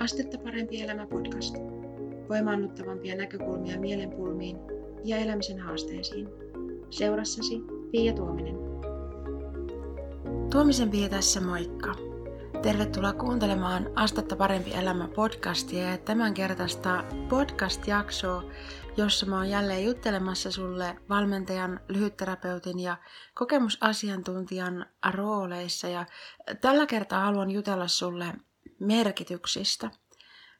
Astetta parempi elämä podcast. Voimaannuttavampia näkökulmia mielenpulmiin ja elämisen haasteisiin. Seurassasi Pia Tuominen. Tuomisen Pia tässä moikka. Tervetuloa kuuntelemaan Astetta parempi elämä podcastia ja tämän kertaista podcast-jaksoa, jossa mä oon jälleen juttelemassa sulle valmentajan, lyhytterapeutin ja kokemusasiantuntijan rooleissa. Ja tällä kertaa haluan jutella sulle merkityksistä.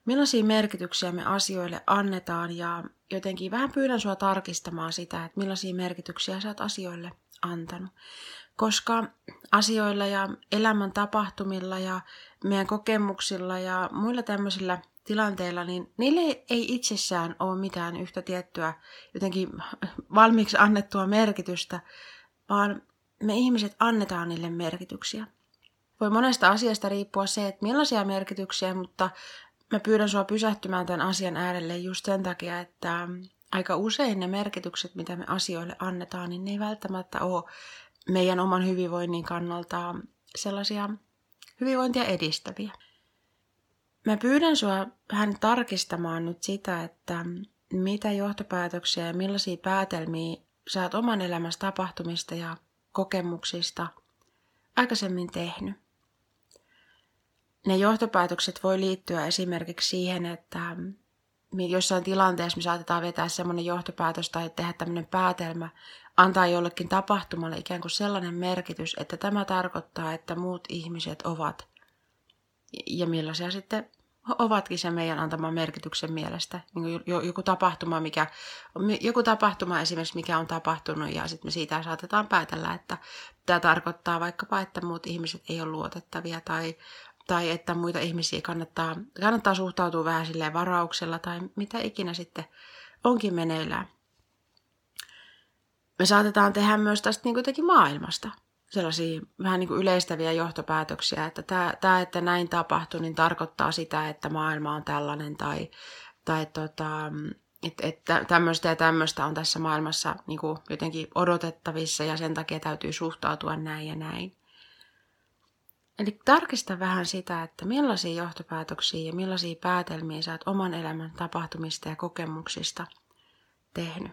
Millaisia merkityksiä me asioille annetaan ja jotenkin vähän pyydän sua tarkistamaan sitä, että millaisia merkityksiä sä oot asioille antanut. Koska asioilla ja elämän tapahtumilla ja meidän kokemuksilla ja muilla tämmöisillä tilanteilla, niin niille ei itsessään ole mitään yhtä tiettyä jotenkin valmiiksi annettua merkitystä, vaan me ihmiset annetaan niille merkityksiä voi monesta asiasta riippua se, että millaisia merkityksiä, mutta mä pyydän sua pysähtymään tämän asian äärelle just sen takia, että aika usein ne merkitykset, mitä me asioille annetaan, niin ne ei välttämättä ole meidän oman hyvinvoinnin kannalta sellaisia hyvinvointia edistäviä. Mä pyydän sua vähän tarkistamaan nyt sitä, että mitä johtopäätöksiä ja millaisia päätelmiä sä oot oman elämässä tapahtumista ja kokemuksista aikaisemmin tehnyt ne johtopäätökset voi liittyä esimerkiksi siihen, että jossain tilanteessa me saatetaan vetää semmoinen johtopäätös tai tehdä tämmöinen päätelmä, antaa jollekin tapahtumalle ikään kuin sellainen merkitys, että tämä tarkoittaa, että muut ihmiset ovat ja millaisia sitten ovatkin se meidän antama merkityksen mielestä. Niin joku tapahtuma, mikä, joku tapahtuma esimerkiksi, mikä on tapahtunut ja sitten me siitä saatetaan päätellä, että tämä tarkoittaa vaikkapa, että muut ihmiset ei ole luotettavia tai tai että muita ihmisiä kannattaa, kannattaa suhtautua vähän silleen varauksella tai mitä ikinä sitten onkin meneillään. Me saatetaan tehdä myös tästä niin jotenkin maailmasta sellaisia vähän niin kuin yleistäviä johtopäätöksiä, että tämä, että näin tapahtui, niin tarkoittaa sitä, että maailma on tällainen tai, tai tota, että, että tämmöistä ja tämmöistä on tässä maailmassa niin kuin jotenkin odotettavissa ja sen takia täytyy suhtautua näin ja näin. Eli tarkista vähän sitä, että millaisia johtopäätöksiä ja millaisia päätelmiä sä oot oman elämän tapahtumista ja kokemuksista tehnyt.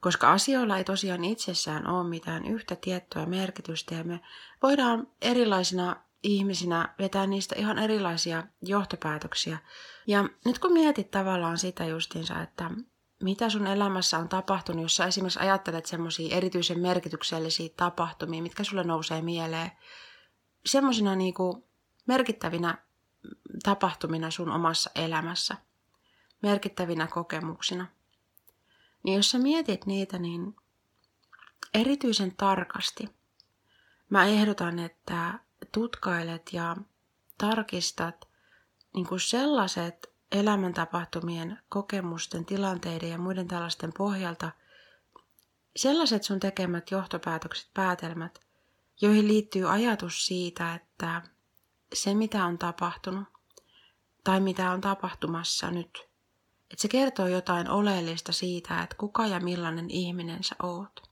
Koska asioilla ei tosiaan itsessään ole mitään yhtä tiettyä merkitystä ja me voidaan erilaisina ihmisinä vetää niistä ihan erilaisia johtopäätöksiä. Ja nyt kun mietit tavallaan sitä justiinsa, että mitä sun elämässä on tapahtunut, jos sä esimerkiksi ajattelet semmoisia erityisen merkityksellisiä tapahtumia, mitkä sulle nousee mieleen, semmoisina niinku merkittävinä tapahtumina sun omassa elämässä, merkittävinä kokemuksina. Niin jos sä mietit niitä, niin erityisen tarkasti mä ehdotan, että tutkailet ja tarkistat niin kuin sellaiset elämäntapahtumien, kokemusten, tilanteiden ja muiden tällaisten pohjalta, sellaiset sun tekemät johtopäätökset, päätelmät, joihin liittyy ajatus siitä, että se mitä on tapahtunut tai mitä on tapahtumassa nyt, että se kertoo jotain oleellista siitä, että kuka ja millainen ihminen sä oot.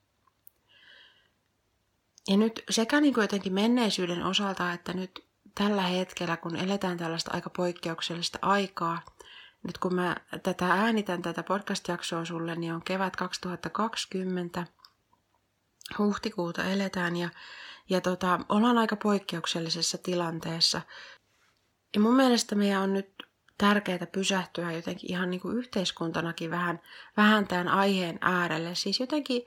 Ja nyt sekä niin kuin jotenkin menneisyyden osalta, että nyt tällä hetkellä, kun eletään tällaista aika poikkeuksellista aikaa, nyt kun mä tätä äänitän, tätä podcast-jaksoa sulle, niin on kevät 2020, huhtikuuta eletään ja ja tota, ollaan aika poikkeuksellisessa tilanteessa. Ja mun mielestä meidän on nyt tärkeää pysähtyä jotenkin ihan niin kuin yhteiskuntanakin vähän, vähän tämän aiheen äärelle. Siis jotenkin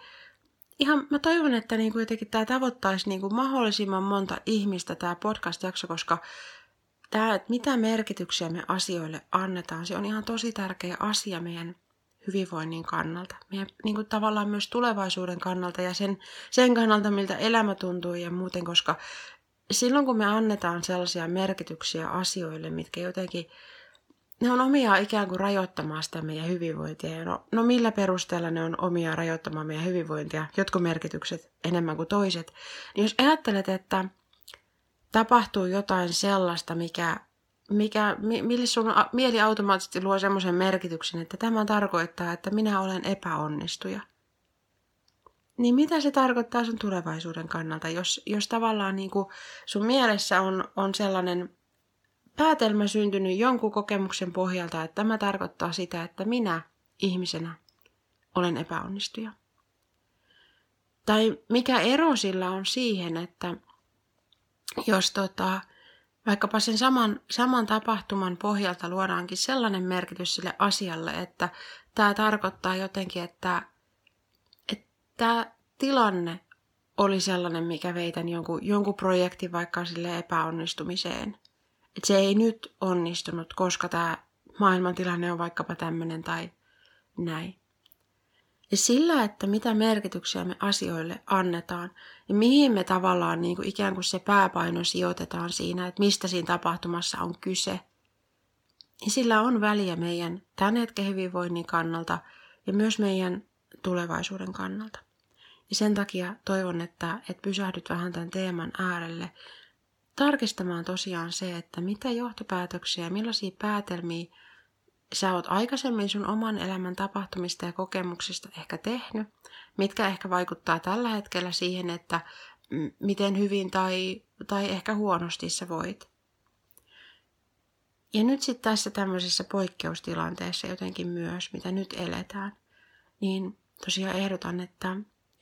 ihan, mä toivon, että niin kuin jotenkin tämä tavoittaisi niin kuin mahdollisimman monta ihmistä tämä podcast-jakso, koska tämä, että mitä merkityksiä me asioille annetaan, se on ihan tosi tärkeä asia meidän hyvinvoinnin kannalta. Meidän niin kuin tavallaan myös tulevaisuuden kannalta ja sen, sen kannalta, miltä elämä tuntuu ja muuten, koska silloin kun me annetaan sellaisia merkityksiä asioille, mitkä jotenkin, ne on omia ikään kuin rajoittamaan sitä meidän hyvinvointia. No, no millä perusteella ne on omia rajoittamaan meidän hyvinvointia, jotkut merkitykset enemmän kuin toiset. Niin jos ajattelet, että tapahtuu jotain sellaista, mikä mikä, mille sun mieli automaattisesti luo semmoisen merkityksen, että tämä tarkoittaa, että minä olen epäonnistuja. Niin mitä se tarkoittaa sun tulevaisuuden kannalta, jos, jos tavallaan niin kuin sun mielessä on, on sellainen päätelmä syntynyt jonkun kokemuksen pohjalta, että tämä tarkoittaa sitä, että minä ihmisenä olen epäonnistuja. Tai mikä ero sillä on siihen, että jos tota, vaikkapa sen saman, saman tapahtuman pohjalta luodaankin sellainen merkitys sille asialle, että tämä tarkoittaa jotenkin, että, tämä tilanne oli sellainen, mikä veitän jonkun, jonkun projektin vaikka sille epäonnistumiseen. Että se ei nyt onnistunut, koska tämä maailmantilanne on vaikkapa tämmöinen tai näin. Ja sillä, että mitä merkityksiä me asioille annetaan ja mihin me tavallaan niin kuin ikään kuin se pääpaino sijoitetaan siinä, että mistä siinä tapahtumassa on kyse, niin sillä on väliä meidän tämän hetken hyvinvoinnin kannalta ja myös meidän tulevaisuuden kannalta. Ja sen takia toivon, että, että pysähdyt vähän tämän teeman äärelle tarkistamaan tosiaan se, että mitä johtopäätöksiä, millaisia päätelmiä sä oot aikaisemmin sun oman elämän tapahtumista ja kokemuksista ehkä tehnyt, mitkä ehkä vaikuttaa tällä hetkellä siihen, että miten hyvin tai, tai ehkä huonosti sä voit. Ja nyt sitten tässä tämmöisessä poikkeustilanteessa jotenkin myös, mitä nyt eletään, niin tosiaan ehdotan, että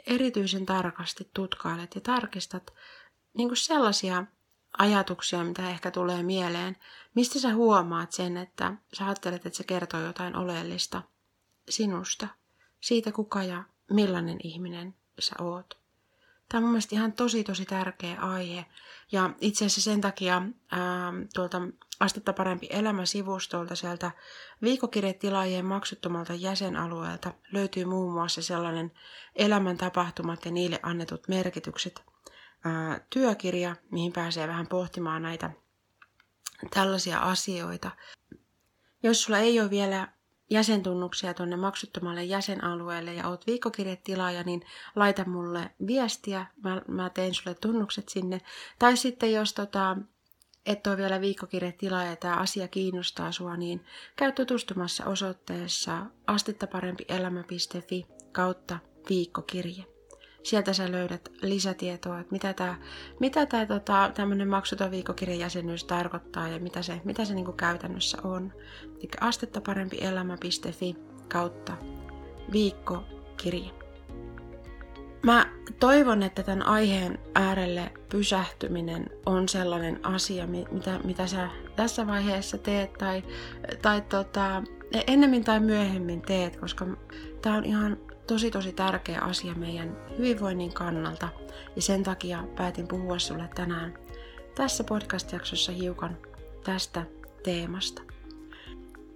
erityisen tarkasti tutkailet ja tarkistat niin sellaisia ajatuksia, mitä ehkä tulee mieleen. Mistä sä huomaat sen, että sä ajattelet, että se kertoo jotain oleellista sinusta, siitä kuka ja millainen ihminen sä oot. Tämä on mun ihan tosi tosi tärkeä aihe. Ja itse asiassa sen takia ää, tuolta Astetta parempi elämä sivustolta sieltä viikokirjetilaajien maksuttomalta jäsenalueelta löytyy muun muassa sellainen elämäntapahtumat ja niille annetut merkitykset ää, työkirja, mihin pääsee vähän pohtimaan näitä tällaisia asioita. Jos sulla ei ole vielä jäsentunnuksia tuonne maksuttomalle jäsenalueelle ja oot viikkokirjetilaaja, niin laita mulle viestiä, mä, mä teen sulle tunnukset sinne. Tai sitten jos tota, et ole vielä viikkokirjetilaaja ja tämä asia kiinnostaa sua, niin käy tutustumassa osoitteessa astettaparempielämä.fi kautta viikkokirje sieltä sä löydät lisätietoa, että mitä tämä mitä tää, tota, tämmöinen maksuton viikkokirjajäsenyys tarkoittaa ja mitä se, mitä se niinku käytännössä on. Eli astettaparempielämä.fi kautta viikkokirje. Mä toivon, että tämän aiheen äärelle pysähtyminen on sellainen asia, mitä, mitä sä tässä vaiheessa teet tai, tai tota, ennemmin tai myöhemmin teet, koska tämä on ihan tosi tosi tärkeä asia meidän hyvinvoinnin kannalta ja sen takia päätin puhua sulle tänään tässä podcast-jaksossa hiukan tästä teemasta.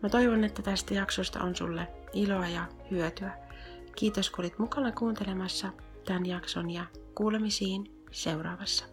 Mä toivon, että tästä jaksosta on sulle iloa ja hyötyä. Kiitos kun olit mukana kuuntelemassa tämän jakson ja kuulemisiin seuraavassa.